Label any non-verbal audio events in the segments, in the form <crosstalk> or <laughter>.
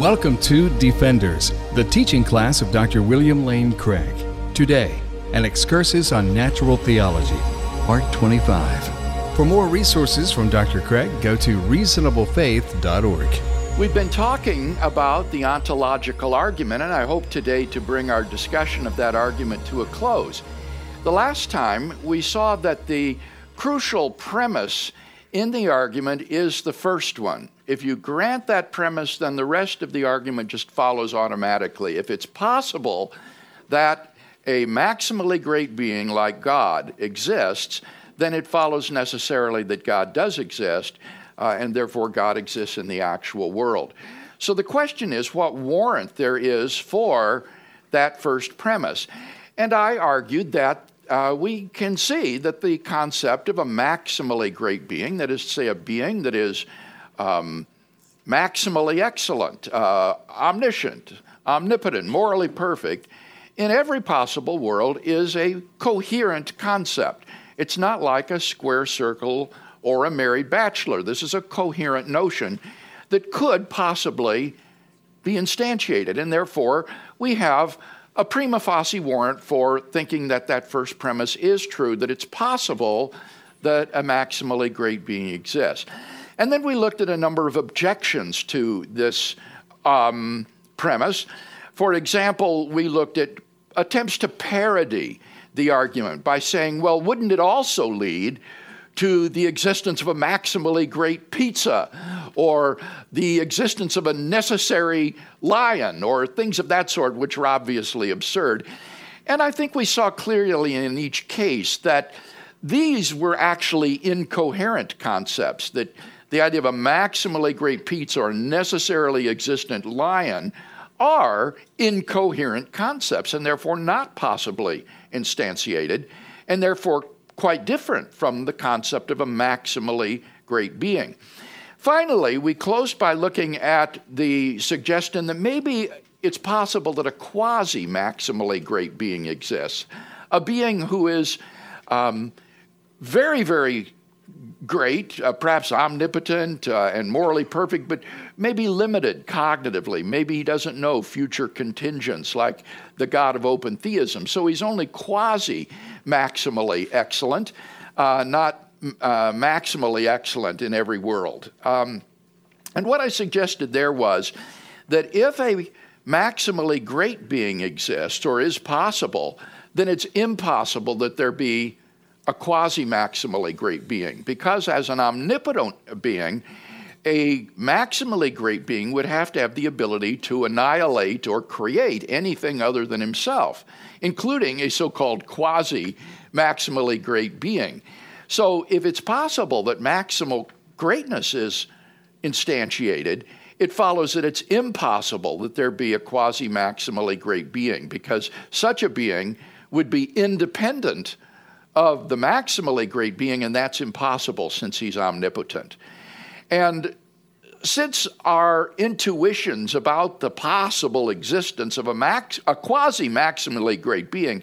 Welcome to Defenders, the teaching class of Dr. William Lane Craig. Today, an excursus on natural theology, part 25. For more resources from Dr. Craig, go to reasonablefaith.org. We've been talking about the ontological argument, and I hope today to bring our discussion of that argument to a close. The last time we saw that the crucial premise in the argument is the first one. If you grant that premise, then the rest of the argument just follows automatically. If it's possible that a maximally great being like God exists, then it follows necessarily that God does exist, uh, and therefore God exists in the actual world. So the question is what warrant there is for that first premise. And I argued that uh, we can see that the concept of a maximally great being, that is to say, a being that is um, maximally excellent, uh, omniscient, omnipotent, morally perfect, in every possible world is a coherent concept. It's not like a square circle or a married bachelor. This is a coherent notion that could possibly be instantiated, and therefore we have a prima facie warrant for thinking that that first premise is true, that it's possible that a maximally great being exists. And then we looked at a number of objections to this um, premise. For example, we looked at attempts to parody the argument by saying, well, wouldn't it also lead to the existence of a maximally great pizza or the existence of a necessary lion or things of that sort, which are obviously absurd. And I think we saw clearly in each case that these were actually incoherent concepts, that the idea of a maximally great pizza or necessarily existent lion are incoherent concepts and therefore not possibly instantiated and therefore quite different from the concept of a maximally great being. Finally, we close by looking at the suggestion that maybe it's possible that a quasi maximally great being exists, a being who is um, very, very great, uh, perhaps omnipotent uh, and morally perfect, but maybe limited cognitively. Maybe he doesn't know future contingents like the God of open theism. So he's only quasi maximally excellent, uh, not uh, maximally excellent in every world. Um, and what I suggested there was that if a maximally great being exists or is possible, then it's impossible that there be a quasi maximally great being. Because as an omnipotent being, a maximally great being would have to have the ability to annihilate or create anything other than himself, including a so called quasi maximally great being. So, if it's possible that maximal greatness is instantiated, it follows that it's impossible that there be a quasi maximally great being because such a being would be independent of the maximally great being, and that's impossible since he's omnipotent. And since our intuitions about the possible existence of a, max, a quasi maximally great being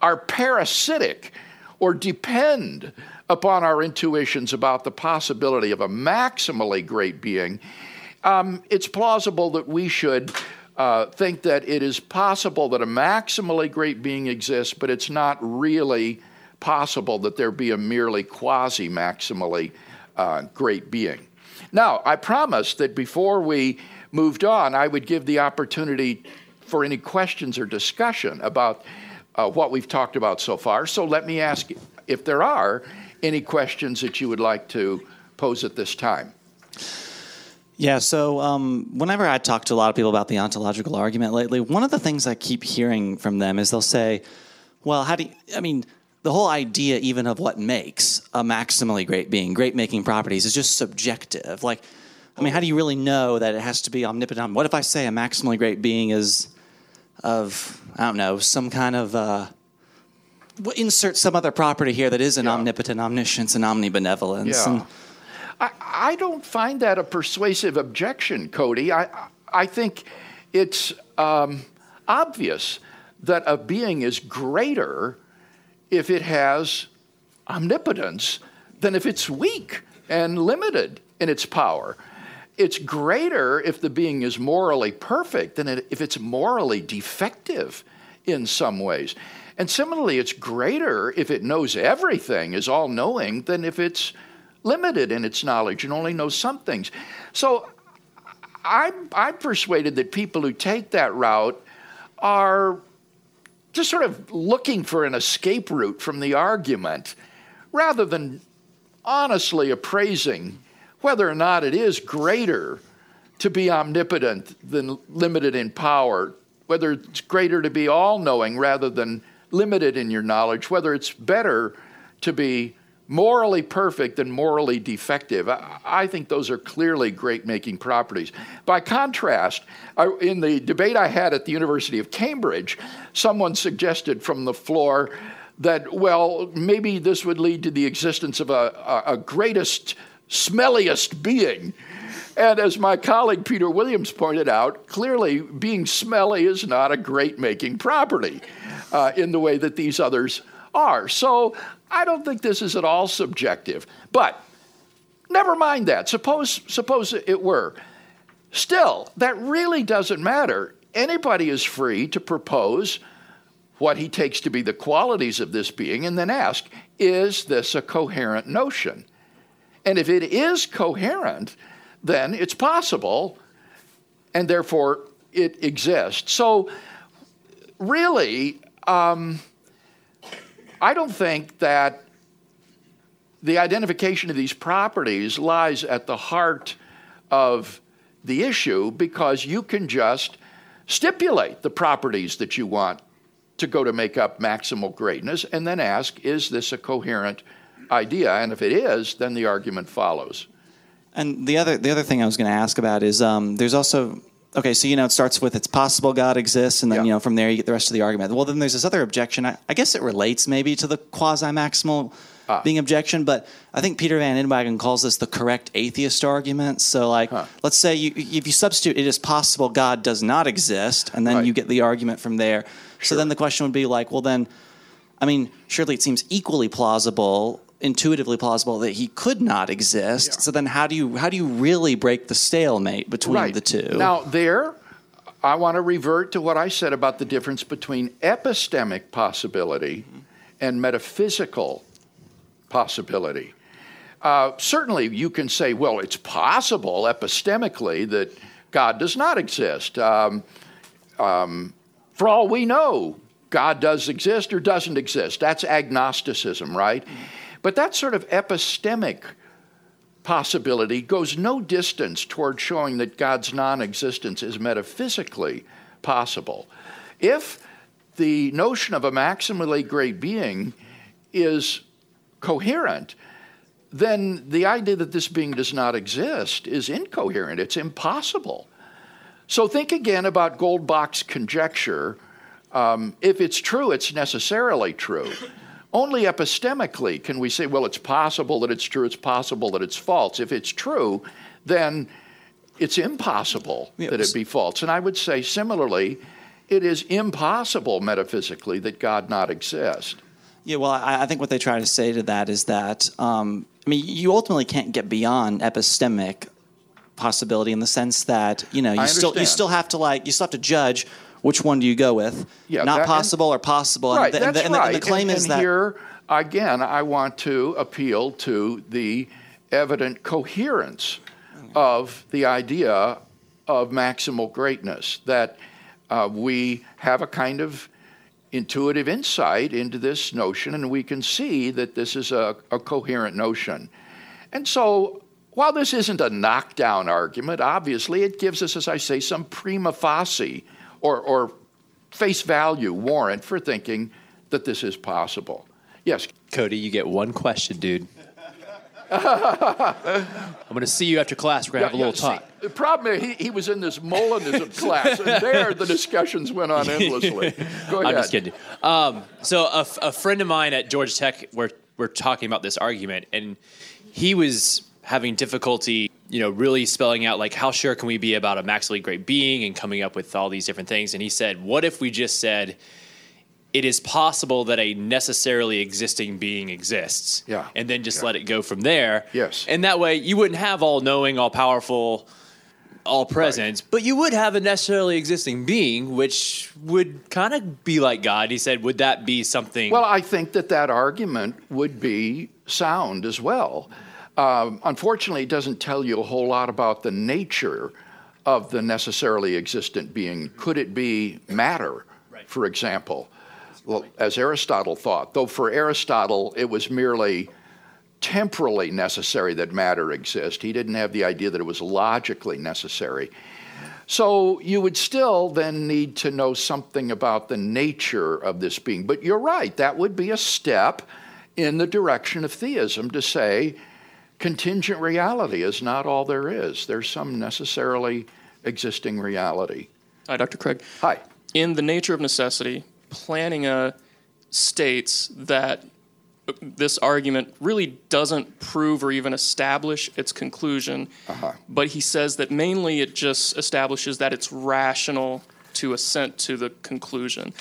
are parasitic or depend upon our intuitions about the possibility of a maximally great being, um, it's plausible that we should uh, think that it is possible that a maximally great being exists, but it's not really possible that there be a merely quasi maximally uh, great being. Now, I promised that before we moved on, I would give the opportunity for any questions or discussion about uh, what we've talked about so far. So let me ask if there are any questions that you would like to pose at this time. Yeah, so um, whenever I talk to a lot of people about the ontological argument lately, one of the things I keep hearing from them is they'll say, well, how do you, I mean, the whole idea even of what makes a maximally great being, great making properties, is just subjective. Like, I mean, how do you really know that it has to be omnipotent? What if I say a maximally great being is of, I don't know, some kind of, uh, insert some other property here that is an yeah. omnipotent omniscience and omnibenevolence. Yeah. And, I, I don't find that a persuasive objection, Cody. I, I think it's um, obvious that a being is greater if it has omnipotence than if it's weak and limited in its power. it's greater if the being is morally perfect than if it's morally defective in some ways. And similarly, it's greater if it knows everything, is all knowing, than if it's limited in its knowledge and only knows some things. So I'm, I'm persuaded that people who take that route are just sort of looking for an escape route from the argument rather than honestly appraising whether or not it is greater to be omnipotent than limited in power, whether it's greater to be all knowing rather than limited in your knowledge, whether it's better to be morally perfect than morally defective. I, think those are clearly great making properties. By contrast, in the debate I had at the University of Cambridge, someone suggested from the floor that, well, maybe this would lead to the existence of a, a, a greatest, smelliest being. And as my colleague Peter Williams pointed out, clearly being smelly is not a great making property uh, in the way that these others are. So I don't think this is at all subjective. But never mind that. Suppose, suppose it were. Still, that really doesn't matter. Anybody is free to propose what he takes to be the qualities of this being and then ask, is this a coherent notion? And if it is coherent, then it's possible and therefore it exists. So, really, um, I don't think that the identification of these properties lies at the heart of the issue because you can just stipulate the properties that you want to go to make up maximal greatness and then ask, is this a coherent idea? And if it is, then the argument follows. And the other the other thing I was going to ask about is um, there's also okay, so you know it starts with it's possible God exists, and then yeah. you know from there you get the rest of the argument. Well, then there's this other objection. I, I guess it relates maybe to the quasi maximal ah. being objection, but I think Peter Van Inwagen calls this the correct atheist argument. So like, huh. let's say you if you substitute it is possible God does not exist, and then right. you get the argument from there. Sure. So then the question would be like, well, then, I mean, surely it seems equally plausible, intuitively plausible that he could not exist. Yeah. So then, how do you how do you really break the stalemate between right. the two? Now there. I want to revert to what I said about the difference between epistemic possibility mm-hmm. and metaphysical possibility. Uh, certainly, you can say, well, it's possible epistemically that God does not exist. Um, um, for all we know, God does exist or doesn't exist. That's agnosticism, right? But that sort of epistemic possibility goes no distance toward showing that God's non existence is metaphysically possible. If the notion of a maximally great being is coherent, then the idea that this being does not exist is incoherent. It's impossible. So think again about Goldbach's conjecture. Um, if it's true, it's necessarily true. Only epistemically can we say, well, it's possible that it's true, it's possible that it's false. If it's true, then it's impossible yes. that it be false. And I would say similarly, it is impossible metaphysically that God not exist. Yeah, well, I, I think what they try to say to that is that, um, I mean, you ultimately can't get beyond epistemic possibility in the sense that you know you still you still have to like you still have to judge which one do you go with? Yeah, not that, possible and, or possible. Right, and the, that's and the, right. And the claim and, is and that here again, I want to appeal to the evident coherence of the idea of maximal greatness. That uh, we have a kind of intuitive insight into this notion, and we can see that this is a, a coherent notion. And so while this isn't a knockdown argument, obviously it gives us, as I say, some prima facie or, or face value warrant for thinking that this is possible. Yes. Cody, you get one question, dude. <laughs> I'm going to see you after class. We're going to yeah, have a little yeah, talk. See, the problem is he, he was in this Molinism <laughs> class, and there the discussions went on endlessly. <laughs> Go ahead. I'm just kidding. Um, so a, a friend of mine at Georgia Tech, we're, we're talking about this argument, and he was having difficulty, you know, really spelling out like how sure can we be about a maximally great being and coming up with all these different things. And he said, what if we just said it is possible that a necessarily existing being exists? Yeah. And then just yeah. let it go from there. Yes. And that way you wouldn't have all knowing, all powerful all present, but you would have a necessarily existing being, which would kind of be like God. He said, would that be something? Well, I think that that argument would be sound as well. Um, unfortunately, it doesn't tell you a whole lot about the nature of the necessarily existent being. Could it be matter, right. for example? Well, as Aristotle thought, though for Aristotle it was merely temporally necessary that matter exist. He didn't have the idea that it was logically necessary. So you would still then need to know something about the nature of this being. But you're right, that would be a step in the direction of theism to say contingent reality is not all there is. There's some necessarily existing reality. Hi, Dr. Craig. Hi. In The Nature of Necessity, Plantinga states that this argument really doesn't prove or even establish its conclusion, uh-huh. but he says that mainly it just establishes that it's rational to assent to the conclusion.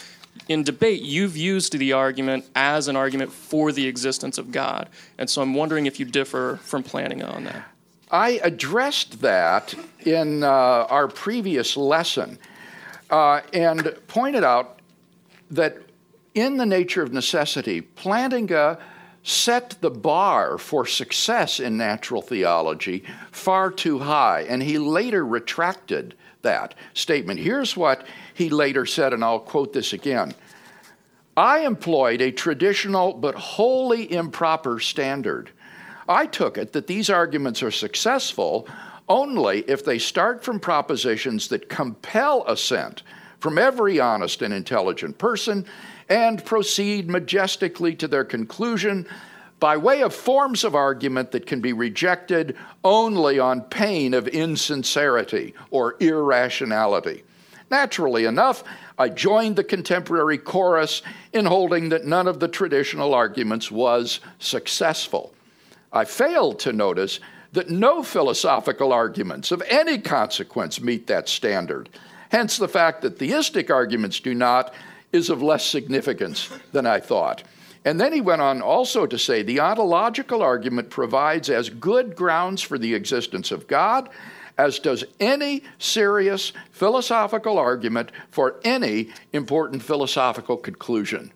In debate, you've used the argument as an argument for the existence of God, and so I'm wondering if you differ from Plantinga on that. I addressed that in uh, our previous lesson uh, and pointed out that in the nature of necessity, Plantinga set the bar for success in natural theology far too high, and he later retracted that statement. Here's what he later said, and I'll quote this again. I employed a traditional but wholly improper standard. I took it that these arguments are successful only if they start from propositions that compel assent from every honest and intelligent person and proceed majestically to their conclusion by way of forms of argument that can be rejected only on pain of insincerity or irrationality. Naturally enough, I joined the contemporary chorus in holding that none of the traditional arguments was successful. I failed to notice that no philosophical arguments of any consequence meet that standard. Hence, the fact that theistic arguments do not is of less significance than I thought. And then he went on also to say the ontological argument provides as good grounds for the existence of God as does any serious philosophical argument for any important philosophical conclusion.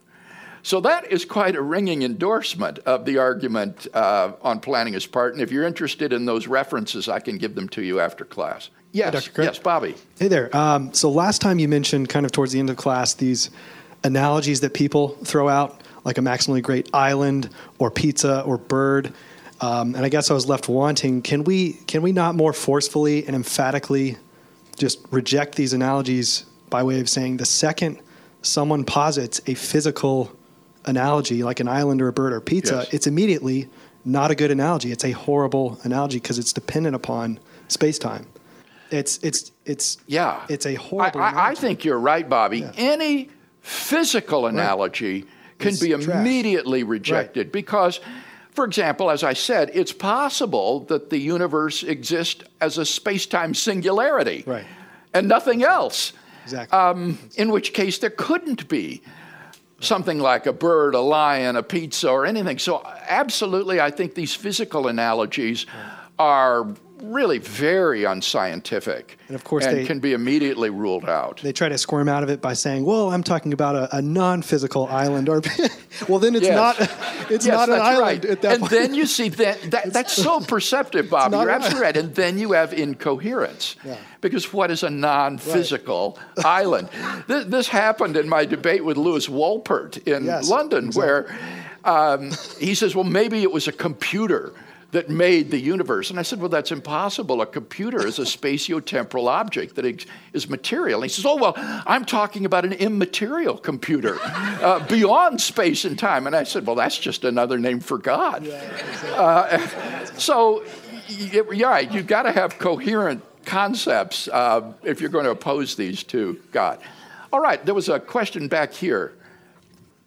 So that is quite a ringing endorsement of the argument uh, on Plantinga's part. And if you're interested in those references, I can give them to you after class. Yes, hey, yes, Bobby. Hey there. Um, so last time you mentioned, kind of towards the end of class, these analogies that people throw out, like a maximally great island or pizza or bird. Um, and I guess I was left wanting. Can we can we not more forcefully and emphatically just reject these analogies by way of saying the second someone posits a physical analogy like an island or a bird or pizza, yes. it's immediately not a good analogy. It's a horrible analogy because it's dependent upon space time. It's it's it's yeah. It's a horrible. I, I think you're right, Bobby. Yeah. Any physical analogy right. can it's be immediately rejected right. because. For example, as I said, it's possible that the universe exists as a space time singularity right. and nothing else. Exactly. Um, in which case, there couldn't be something like a bird, a lion, a pizza, or anything. So, absolutely, I think these physical analogies are really very unscientific. And of course, and they can be immediately ruled out. They try to squirm out of it by saying, "Well, I'm talking about a, a non-physical island." Or, <laughs> well, then it's yes. not. <laughs> It's yes, not an island right. at that and point. then you see that, <laughs> that that's so perceptive, Bob. You're absolutely right. And then you have incoherence. Yeah. Because what is a non-physical right. island? This, this, happened in my debate with Lewis Wolpert in yes, London, exactly. where um, he says, "Well, maybe it was a computer." That made the universe. And I said, Well, that's impossible. A computer is a spatiotemporal object that is material. And he says, Oh, well, I'm talking about an immaterial computer <laughs> uh, beyond space and time. And I said, Well, that's just another name for God. Yeah, exactly. uh, so, yeah, you've got to have coherent concepts uh, if you're going to oppose these to God. All right, there was a question back here.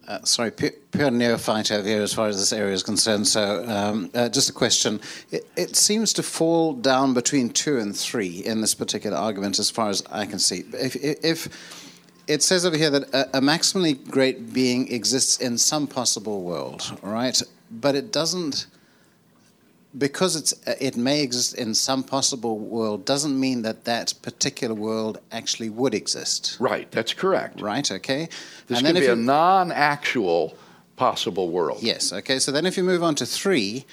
Uh, sorry, pure, neophyte over here as far as this area is concerned. So, um, uh, just a question. It, it, seems to fall down between two and three in this particular argument, as far as I can see. If, if it says over here that a, a, maximally great being exists in some possible world, right? But it doesn't because it's it may exist in some possible world doesn't mean that that particular world actually would exist. Right, that's correct. Right. Okay. This and could be a non-actual possible world. yes. Okay. So then if you move on to three.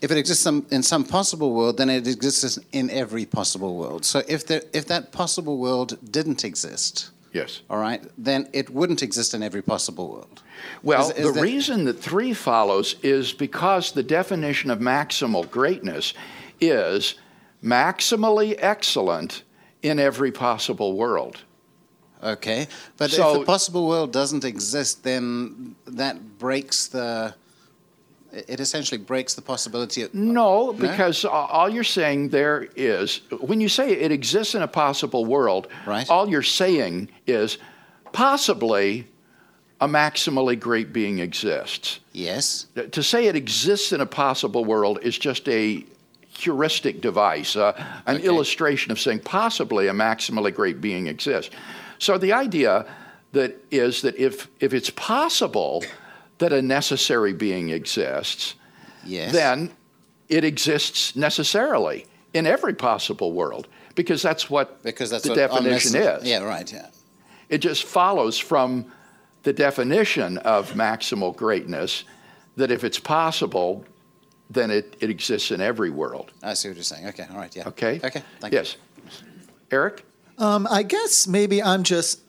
If it exists some, in some possible world, then it exists in every possible world. So if there, if that possible world didn't exist, Yes. all right, then it wouldn't exist in every possible world. Well, Is- is the that- reason that three follows is because the definition of maximal greatness is maximally excellent in every possible world. Okay, but if So- the possible world doesn't exist, then that breaks the. It essentially breaks the possibility of. No, because all you're saying there is when you say it exists in a possible world, Right. all you're saying is possibly a maximally great being exists. Yes. To say it exists in a possible world is just a heuristic device, uh, an Okay. illustration of saying possibly a maximally great being exists. So the idea that is that if if it's possible that a necessary being exists, Yes. then it exists necessarily in every possible world because that's what because that's the what definition is. Yeah. Right. Yeah. It just follows from the definition of maximal greatness that if it's possible, then it, it exists in every world. I see what you're saying. Okay. All right. Yeah. Okay? Okay. Thank you. yes. Eric? Um, I guess maybe I'm just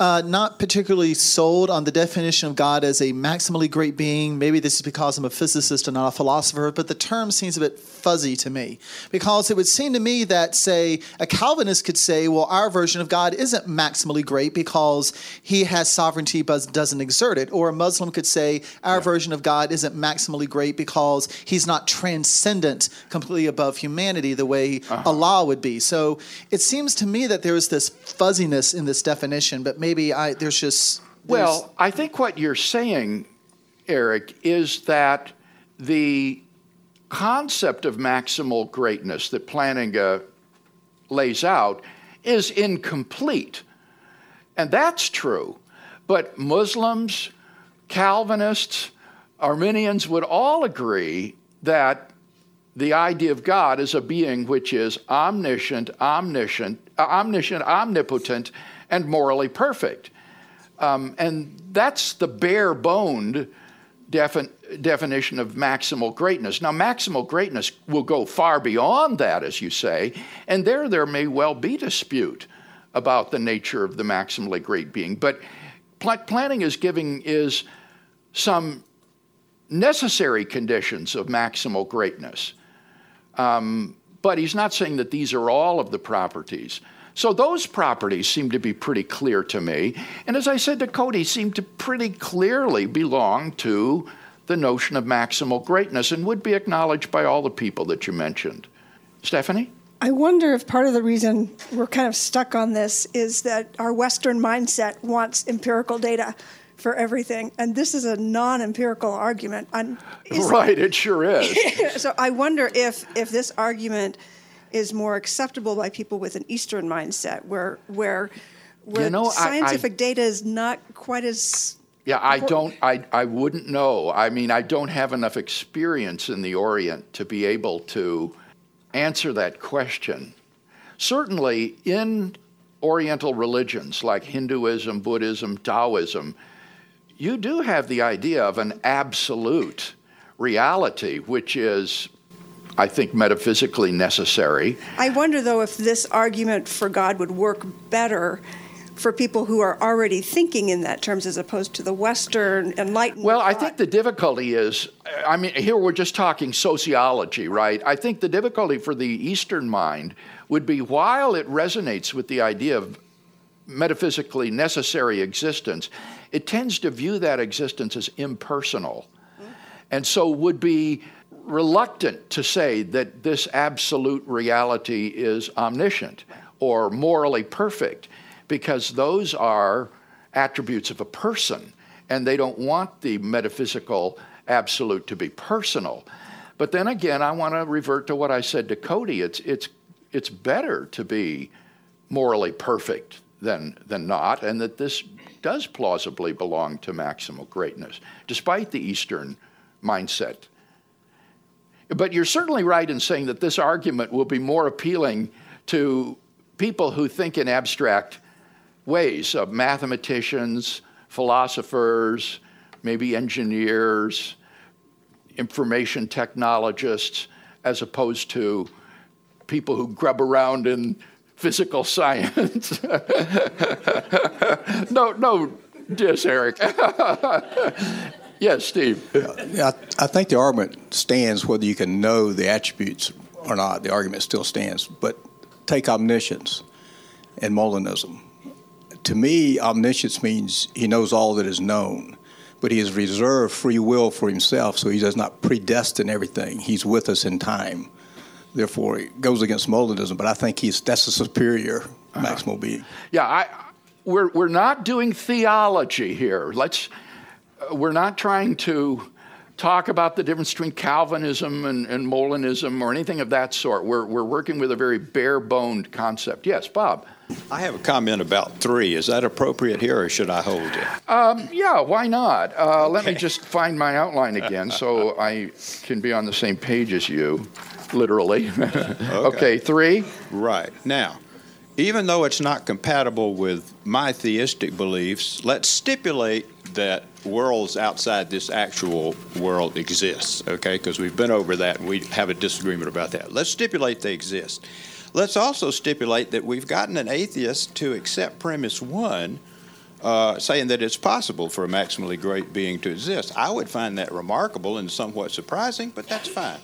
uh, not particularly sold on the definition of God as a maximally great being. Maybe this is because I'm a physicist and not a philosopher, but the term seems a bit fuzzy to me. Because it would seem to me that, say, a Calvinist could say, well, our version of God isn't maximally great because he has sovereignty but doesn't exert it. Or a Muslim could say, our version of God isn't maximally great because he's not transcendent, completely above humanity the way Allah would be. So it seems to me that there is this fuzziness in this definition, but maybe I there's just there's- Well, I think what you're saying, Eric, is that the concept of maximal greatness that Plantinga lays out is incomplete. And that's true. But Muslims, Calvinists, Arminians would all agree that the idea of God is a being which is omniscient, omniscient, omniscient, omnipotent, and morally perfect. Um, and that's the bare boned defin- definition of maximal greatness. Now, maximal greatness will go far beyond that, as you say, and there there may well be dispute about the nature of the maximally great being. But pl- planning is giving is some necessary conditions of maximal greatness. Um, but he's not saying that these are all of the properties. So those properties seem to be pretty clear to me. And as I said to Cody, seem to pretty clearly belong to the notion of maximal greatness and would be acknowledged by all the people that you mentioned. Stephanie? I wonder if part of the reason we're kind of stuck on this is that our Western mindset wants empirical data for everything, and this is a non-empirical argument. Is- <laughs> Right, it sure is. <laughs> so I wonder if if this argument is more acceptable by people with an Eastern mindset, where where where know, I- I- scientific data is not quite as Yeah, I don't, I, I wouldn't know. I mean, I don't have enough experience in the Orient to be able to answer that question. Certainly, in Oriental religions like Hinduism, Buddhism, Taoism, you do have the idea of an absolute reality, which is, I think, metaphysically necessary. I wonder, though, if this argument for God would work better for people who are already thinking in that terms as opposed to the Western enlightenment. Well, I thought. think the difficulty is I mean, here we're just talking sociology, right? I think the difficulty for the Eastern mind would be while it resonates with the idea of metaphysically necessary existence, it tends to view that existence as impersonal. And so would be reluctant to say that this absolute reality is omniscient or morally perfect because those are attributes of a person and they don't want the metaphysical absolute to be personal. But then again, I want to revert to what I said to Cody. It's, it's, it's better to be morally perfect than, than not, and that this does plausibly belong to maximal greatness, despite the Eastern mindset. But you're certainly right in saying that this argument will be more appealing to people who think in abstract ways of mathematicians, philosophers, maybe engineers, information technologists, as opposed to people who grub around in physical science. <laughs> no, no diss, Eric. <laughs> yes, Steve. I, I think the argument stands whether you can know the attributes or not. The argument still stands. But take omniscience and Molinism. To me, omniscience means he knows all that is known, but he has reserved free will for himself, so he does not predestine everything. He's with us in time. Therefore, it goes against Molinism, but I think he's that's a superior uh-huh. maximal being. Yeah, I, we're, we're not doing theology here. Let's, uh, we're not trying to talk about the difference between Calvinism and, and Molinism or anything of that sort. We're, we're working with a very bare boned concept. Yes, Bob. I have a comment about three. Is that appropriate here, or should I hold it? Um, yeah, why not? Uh, okay. Let me just find my outline again so I can be on the same page as you, literally. <laughs> okay. okay, three. Right. Now, even though it's not compatible with my theistic beliefs, let's stipulate that worlds outside this actual world exist, okay? Because we've been over that and we have a disagreement about that. Let's stipulate they exist. Let's also stipulate that we've gotten an atheist to accept premise one, uh, saying that it's possible for a maximally great being to exist. I would find that remarkable and somewhat surprising, but that's fine.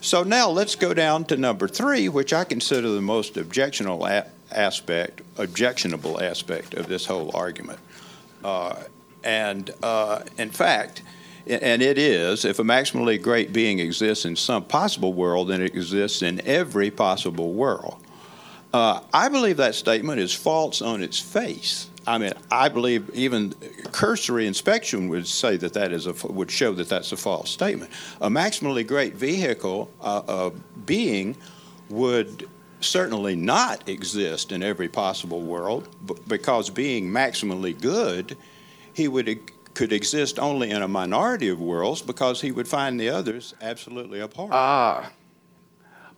So now let's go down to number three, which I consider the most objectionable a- aspect, objectionable aspect of this whole argument. Uh, and uh, in fact, and it is, if a maximally great being exists in some possible world, then it exists in every possible world. Uh, I believe that statement is false on its face. I mean, I believe even cursory inspection would say that that is a would show that that's a false statement. A maximally great vehicle, uh, a being, would certainly not exist in every possible world because being maximally good, he would could exist only in a minority of worlds because he would find the others absolutely abhorrent. Ah.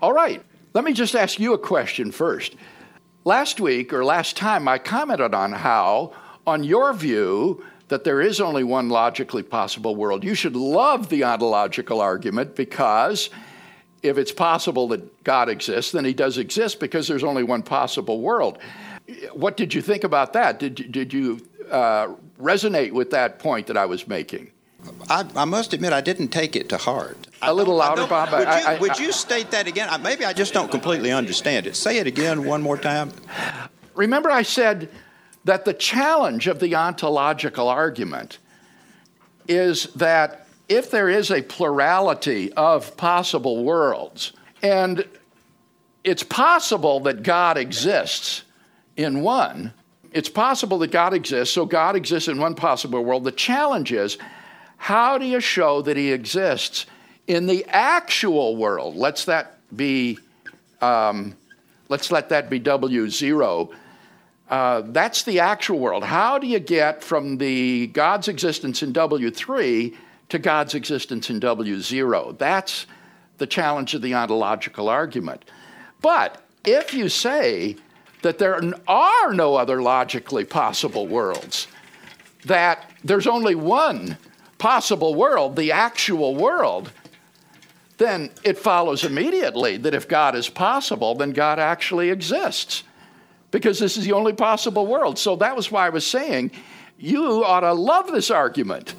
All right. Let me just ask you a question first. Last week or last time, I commented on how, on your view, that there is only one logically possible world. You should love the ontological argument because if it's possible that God exists, then he does exist because there's only one possible world. What did you think about that? Did, did you uh, resonate with that point that I was making. I, I, must admit, I didn't take it to heart. A little louder, Bob. Would, I, you, would you, state that again? Maybe I just don't completely understand it. Say it again one more time. Remember, I said that the challenge of the ontological argument is that if there is a plurality of possible worlds, and it's possible that God exists in one, it's possible that God exists, so God exists in one possible world. The challenge is how do you show that He exists in the actual world? Let's that be, um, let's let that be W zero. Uh, that's the actual world. How do you get from the God's existence in W3 to God's existence in W0? That's the challenge of the ontological argument. But if you say that there are no other logically possible worlds, that there's only one possible world, the actual world, then it follows immediately that if God is possible, then God actually exists. Because this is the only possible world. So that was why I was saying you ought to love this argument.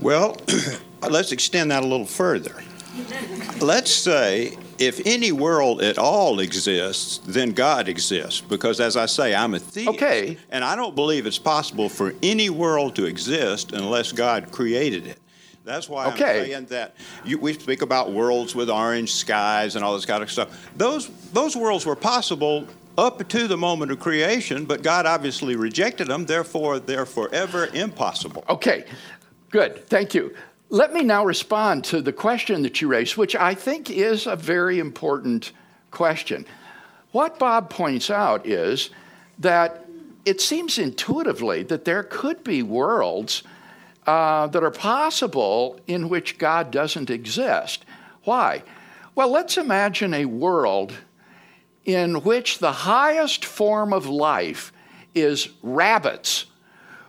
Well, <clears throat> let's extend that a little further. Let's say if any world at all exists, then God exists. Because as I say, I'm a theist. Okay. And I don't believe it's possible for any world to exist unless God created it. That's why okay. I'm saying that you, we speak about worlds with orange skies and all this kind of stuff. Those those worlds were possible up to the moment of creation, but God obviously rejected them. Therefore, they're forever impossible. Okay, good. Thank you. Let me now respond to the question that you raised, which I think is a very important question. What Bob points out is that it seems intuitively that there could be worlds uh, that are possible in which God doesn't exist. Why? Well, let's imagine a world in which the highest form of life is rabbits,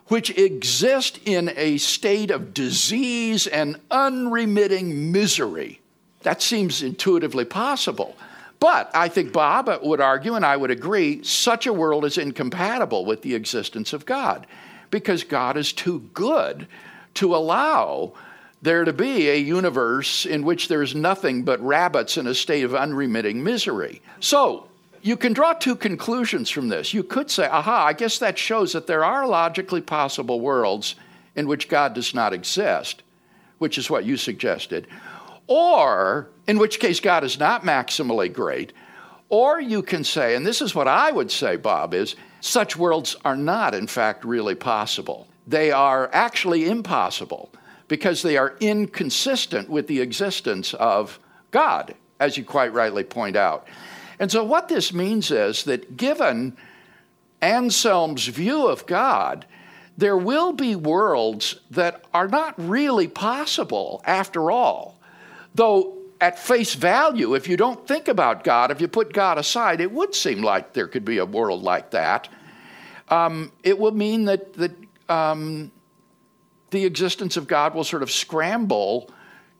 which exist in a state of disease and unremitting misery. That seems intuitively possible. But I think Bob would argue, and I would agree, such a world is incompatible with the existence of God because God is too good to allow there to be a universe in which there's nothing but rabbits in a state of unremitting misery. So, you can draw two conclusions from this. You could say, aha, I guess that shows that there are logically possible worlds in which God does not exist, which is what you suggested. Or, in which case God is not maximally great. Or you can say, and this is what I would say, Bob, is such worlds are not, in fact, really possible. They are actually impossible because they are inconsistent with the existence of God, as you quite rightly point out. And so, what this means is that given Anselm's view of God, there will be worlds that are not really possible after all. Though, at face value, if you don't think about God, if you put God aside, it would seem like there could be a world like that. Um, it will mean that, that um, the existence of God will sort of scramble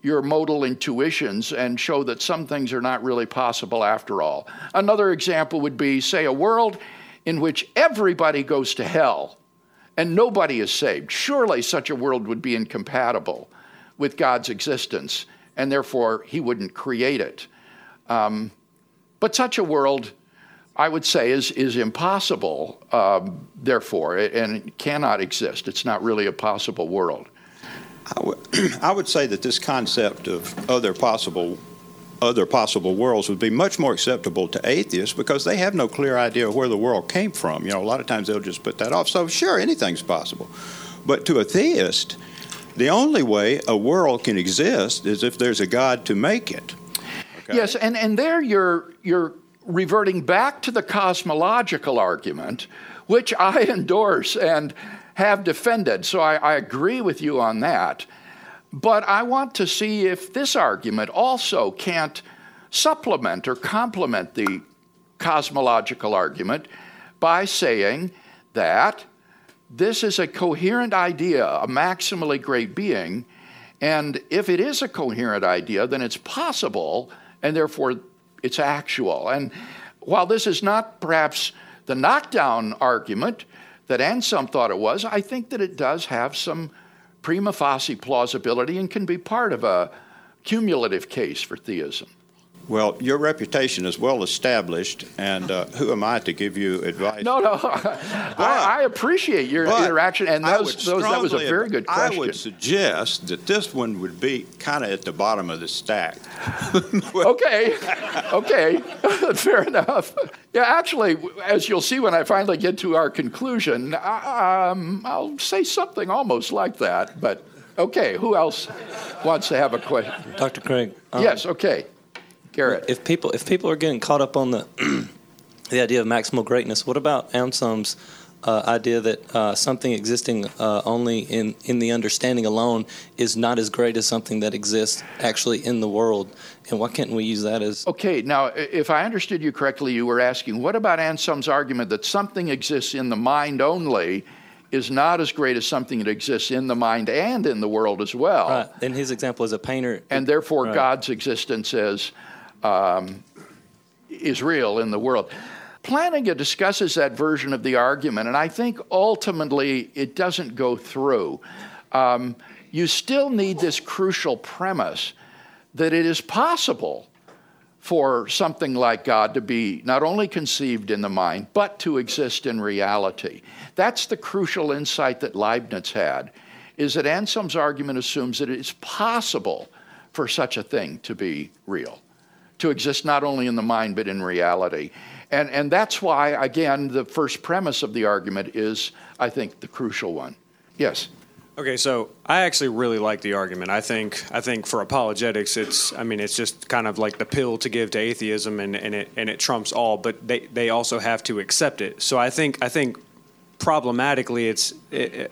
your modal intuitions and show that some things are not really possible after all. Another example would be, say, a world in which everybody goes to hell and nobody is saved. Surely such a world would be incompatible with God's existence, and therefore he wouldn't create it. Um, but such a world, I would say, is, is impossible, um, therefore, and it cannot exist. It's not really a possible world. I would, <clears throat> would say that this concept of other possible other possible worlds would be much more acceptable to atheists because they have no clear idea of where the world came from. You know, a lot of times they'll just put that off. So sure, anything's possible. But to a theist, the only way a world can exist is if there's a God to make it. Okay? Yes, and, and there you're you're reverting back to the cosmological argument, which I <laughs> endorse and have defended. So I, I agree with you on that. But I want to see if this argument also can't supplement or complement the cosmological argument by saying that this is a coherent idea, a maximally great being, and if it is a coherent idea, then it's possible, and therefore it's actual. And while this is not perhaps the knockdown argument, that Anselm thought it was, I think that it does have some prima facie plausibility and can be part of a cumulative case for theism. Well, your reputation is well established, and uh, who am I to give you advice? No, no, <laughs> <laughs> I, I, appreciate your interaction, and those, those, that was a very good question. I would suggest that this one would be kind of at the bottom of the stack. <laughs> okay, okay, fair enough. Yeah, actually, as you'll see when I finally get to our conclusion, um, I'll say something almost like that, but okay, who else wants to have a question? Dr. Craig. Um, yes, okay. Garrett. If people if people are getting caught up on the <clears throat> the idea of maximal greatness, what about Anselm's uh, idea that uh, something existing uh, only in, in the understanding alone is not as great as something that exists actually in the world. And why can't we use that as. Okay, now, if I understood you correctly, you were asking what about Anselm's argument that something exists in the mind only is not as great as something that exists in the mind and in the world as well? Right. In his example as a painter. And therefore, right. God's existence is um, is real in the world. Plantinga discusses that version of the argument, and I think ultimately it doesn't go through. Um, you still need this crucial premise that it is possible for something like God to be not only conceived in the mind, but to exist in reality. That's the crucial insight that Leibniz had, is that Anselm's argument assumes that it is possible for such a thing to be real to exist not only in the mind but in reality. And, and that's why, again, the first premise of the argument is, I think, the crucial one. Yes. Okay, so I actually really like the argument. I think I think for apologetics, it's I mean it's just kind of like the pill to give to atheism, and, and it and it trumps all. But they, they also have to accept it. So I think I think problematically, it's it,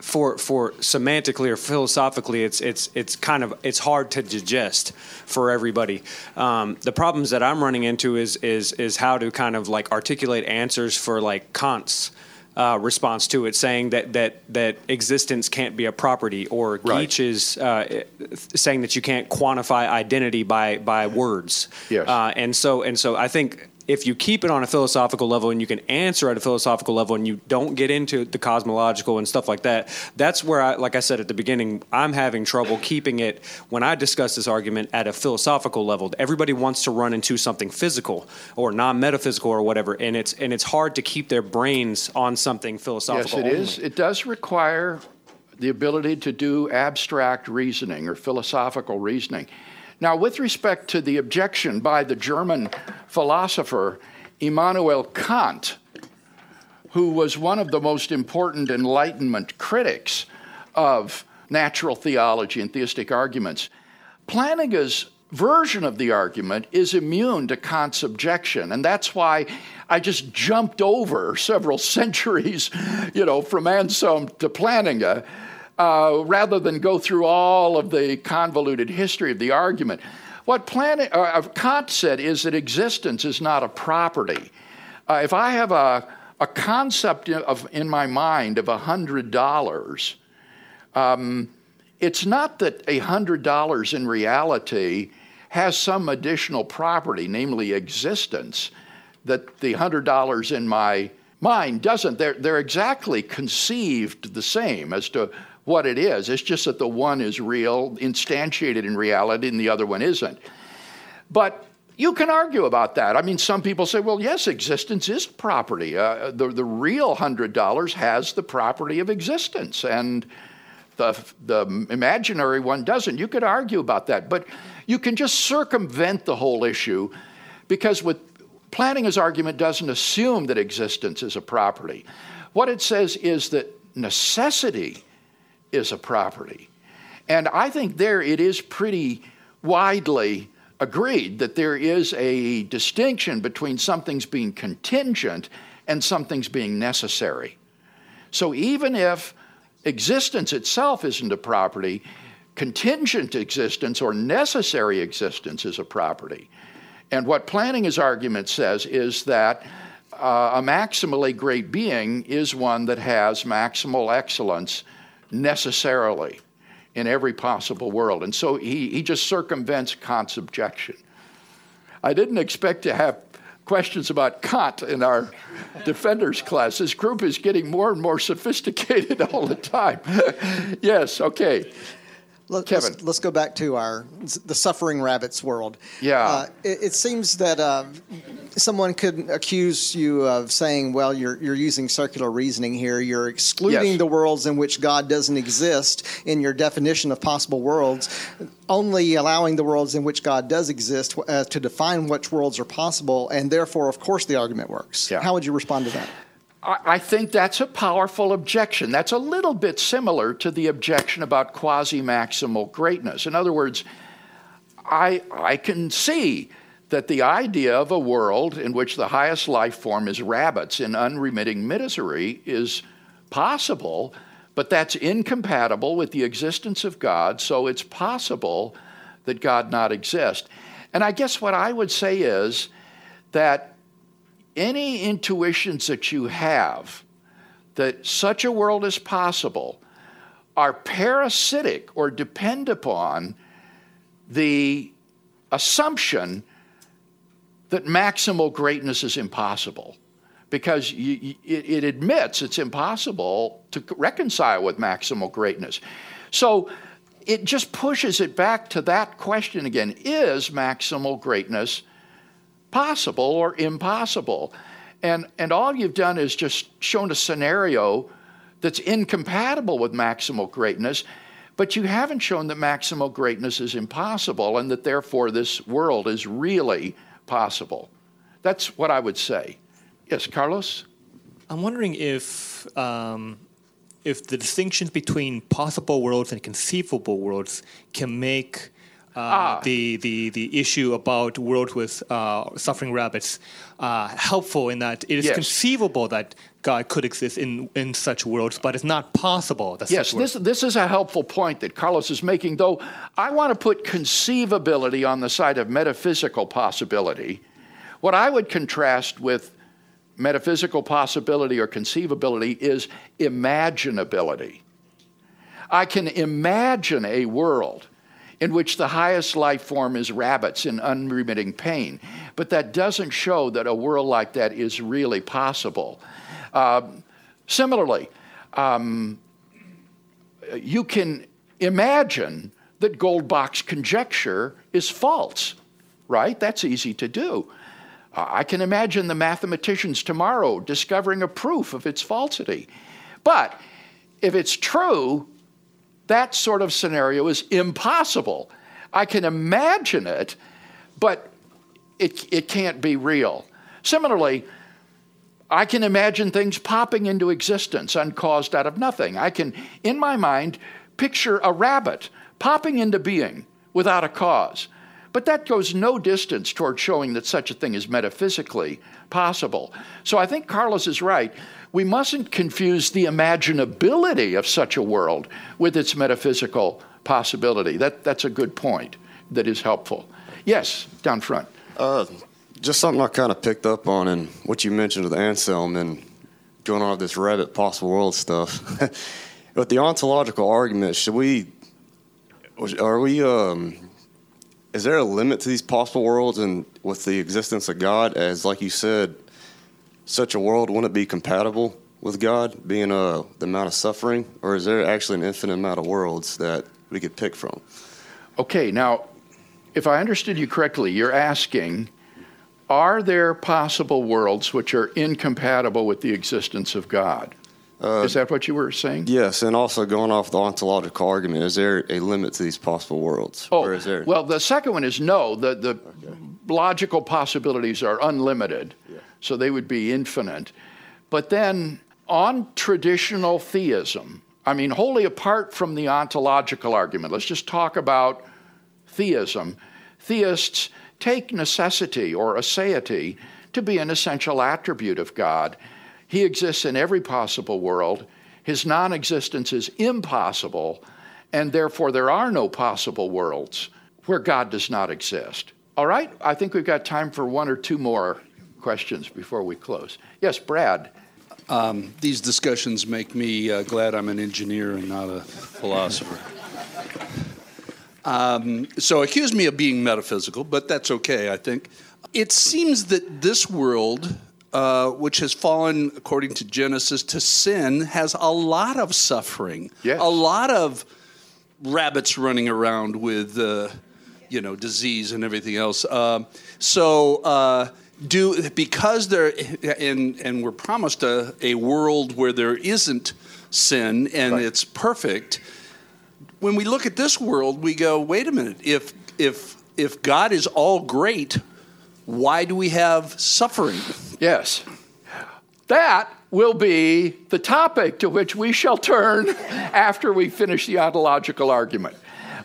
for for semantically or philosophically, it's it's it's kind of it's hard to digest for everybody. Um, the problems that I'm running into is is is how to kind of like articulate answers for like Kant's. Uh, response to it, saying that that that existence can't be a property, or Right. Geach's uh, saying that you can't quantify identity by by words. Yes. Uh, and so and so, I think if you keep it on a philosophical level and you can answer at a philosophical level and you don't get into the cosmological and stuff like that, that's where I, like I said at the beginning, I'm having trouble keeping it when I discuss this argument at a philosophical level. Everybody wants to run into something physical or non-metaphysical or whatever, and it's and it's hard to keep their brains on something philosophical. Yes, it is. It does require the ability to do abstract reasoning or philosophical reasoning. Now, with respect to the objection by the German philosopher Immanuel Kant, who was one of the most important Enlightenment critics of natural theology and theistic arguments, Plantinga's version of the argument is immune to Kant's objection, and that's why I just jumped over several <laughs> centuries, you know, from Anselm to Plantinga, uh, rather than go through all of the convoluted history of the argument. What Planting, uh, Kant said is that existence is not a property. Uh, if I have a, a concept of, in my mind of $100, um, it's not that $100 in reality has some additional property, namely existence, that the $100 in my mind doesn't. They're, they're exactly conceived the same as to what it is. It's just that the one is real, instantiated in reality, and the other one isn't. But you can argue about that. I mean, some people say, well, yes, existence is property. Uh, the, the real $100 has the property of existence, and the, the imaginary one doesn't. You could argue about that, but you can just circumvent the whole issue because with Plantinga's argument doesn't assume that existence is a property. What it says is that necessity is a property. And I think there it is pretty widely agreed that there is a distinction between something's being contingent and something's being necessary. So even if existence itself isn't a property, contingent existence or necessary existence is a property. And what Plantinga's argument says is that uh, a maximally great being is one that has maximal excellence necessarily in every possible world. And so he, he just circumvents Kant's objection. I didn't expect to have questions about Kant in our <laughs> defenders class. This group is getting more and more sophisticated <laughs> all the time. <laughs> yes, okay. Let, Kevin. Let's, let's go back to our the suffering rabbits world. Yeah. Uh, it, it seems that uh, someone could accuse you of saying, "Well, you're you're using circular reasoning here. You're excluding Yes. the worlds in which God doesn't exist in your definition of possible worlds, only allowing the worlds in which God does exist uh, to define which worlds are possible, and therefore, of course, the argument works." Yeah. How would you respond to that? I think that's a powerful objection. That's a little bit similar to the objection about quasi maximal greatness. In other words, I, I can see that the idea of a world in which the highest life form is rabbits in unremitting misery is possible, but that's incompatible with the existence of God, so it's possible that God not exist. And I guess what I would say is that any intuitions that you have that such a world is possible are parasitic or depend upon the assumption that maximal greatness is impossible because you, it, it admits it's impossible to reconcile with maximal greatness. So it just pushes it back to that question again is maximal greatness possible or impossible? And, and all you've done is just shown a scenario that's incompatible with maximal greatness, but you haven't shown that maximal greatness is impossible and that therefore this world is really possible. That's what I would say. Yes, Carlos? I'm wondering if um, if the distinctions between possible worlds and conceivable worlds can make uh, the, the, the issue about world with uh, suffering rabbits uh, helpful in that it is Yes. conceivable that God could exist in, in such worlds, but it's not possible that Yes, such this, this is a helpful point that Carlos is making, though I want to put conceivability on the side of metaphysical possibility. What I would contrast with metaphysical possibility or conceivability is imaginability. I can imagine a world in which the highest life form is rabbits in unremitting pain, but that doesn't show that a world like that is really possible. Um, similarly, um, you can imagine that Goldbach's conjecture is false, right? That's easy to do. Uh, I can imagine the mathematicians tomorrow discovering a proof of its falsity. But if it's true, that sort of scenario is impossible. I can imagine it, but it, it can't be real. Similarly, I can imagine things popping into existence uncaused out of nothing. I can, in my mind, picture a rabbit popping into being without a cause. But that goes no distance toward showing that such a thing is metaphysically possible. So I think Carlos is right. We mustn't confuse the imaginability of such a world with its metaphysical possibility. That, that's a good point that is helpful. Yes, down front. Uh, just something I kind of picked up on in what you mentioned with Anselm and going on with this rabbit possible world stuff. <laughs> but the ontological argument, should we, are we, um, is there a limit to these possible worlds and with the existence of God? As, like you said, such a world wouldn't it be compatible with God, being uh, the amount of suffering? Or is there actually an infinite amount of worlds that we could pick from? Okay, now, if I understood you correctly, you're asking are there possible worlds which are incompatible with the existence of God? Uh, is that what you were saying? Yes, and also going off the ontological argument, is there a limit to these possible worlds? Oh, or is there? well, the second one is no. The, the logical possibilities are unlimited, so they would be infinite. But then on traditional theism, I mean, wholly apart from the ontological argument, let's just talk about theism. Theists take necessity or aseity to be an essential attribute of God. He exists in every possible world. His non existence is impossible, and therefore there are no possible worlds where God does not exist. All right, I think we've got time for one or two more questions before we close. Yes, Brad. Um, these discussions make me uh, glad I'm an engineer and not a philosopher. Um, so accuse me of being metaphysical, but that's okay, I think. It seems that this world, uh, which has fallen, according to Genesis, to sin, has a lot of suffering, a lot of rabbits running around with, uh, you know, disease and everything else. Um so, uh, do because there, and and we're promised a, a world where there isn't sin and it's perfect when we look at this world, we go, wait a minute, if if if God is all great, why do we have suffering? Yes. That will be the topic to which we shall turn <laughs> after we finish the ontological argument.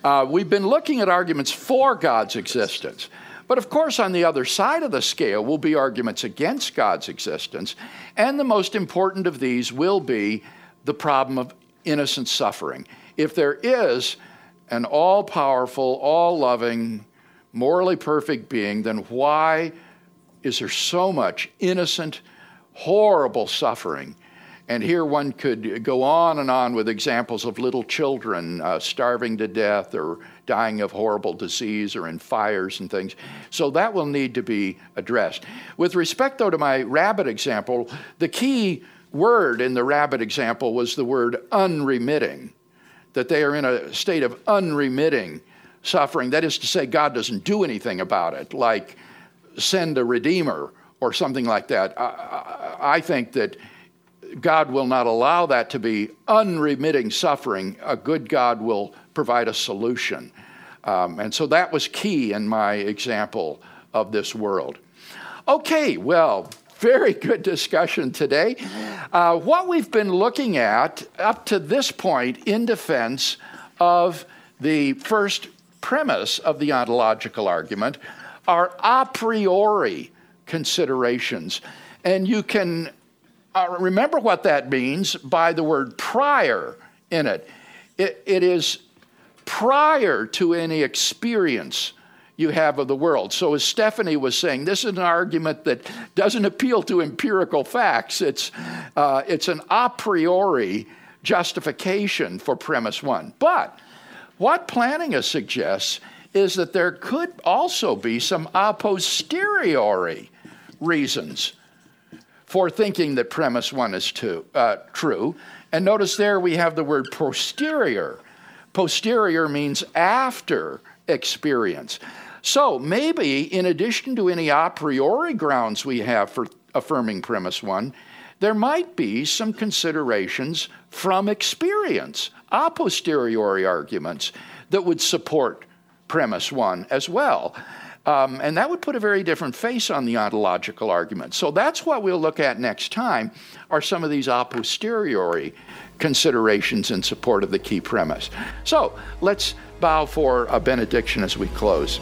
Uh, we've been looking at arguments for God's existence. But of course, on the other side of the scale will be arguments against God's existence. And the most important of these will be the problem of innocent suffering. If there is an all powerful, all loving, morally perfect being, then why is there so much innocent, horrible suffering? And here one could go on and on with examples of little children uh, starving to death or dying of horrible disease or in fires and things. So that will need to be addressed. With respect, though, to my rabbit example, the key word in the rabbit example was the word unremitting, that they are in a state of unremitting suffering. That is to say, God doesn't do anything about it, like send a redeemer or something like that. I, I, I think that God will not allow that to be unremitting suffering. A good God will provide a solution. Um, and so that was key in my example of this world. Okay, well, very good discussion today. Uh, what we've been looking at up to this point in defense of the first premise of the ontological argument are a priori considerations. And you can uh, remember what that means by the word prior in it. it. It is prior to any experience you have of the world. So, as Stephanie was saying, this is an argument that doesn't appeal to empirical facts. It's, uh, it's an a priori justification for premise one. But what Plantinga suggests is that there could also be some a posteriori reasons for thinking that premise one is uh, true. And notice there we have the word posterior. Posterior means after experience. So maybe, in addition to any a priori grounds we have for affirming premise one, there might be some considerations from experience, a posteriori arguments that would support premise one as well. Um, and that would put a very different face on the ontological argument. So that's what we'll look at next time are some of these a posteriori considerations in support of the key premise. So let's bow for a benediction as we close.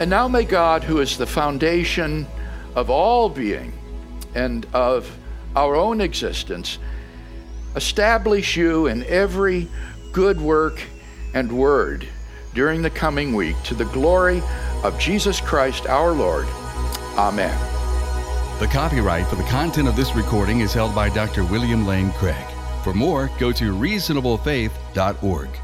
And now may God, who is the foundation of all being and of our own existence, establish you in every good work and word during the coming week to the glory of Jesus Christ our Lord. Amen. The copyright for the content of this recording is held by Dr. William Lane Craig. For more, go to reasonablefaith.org.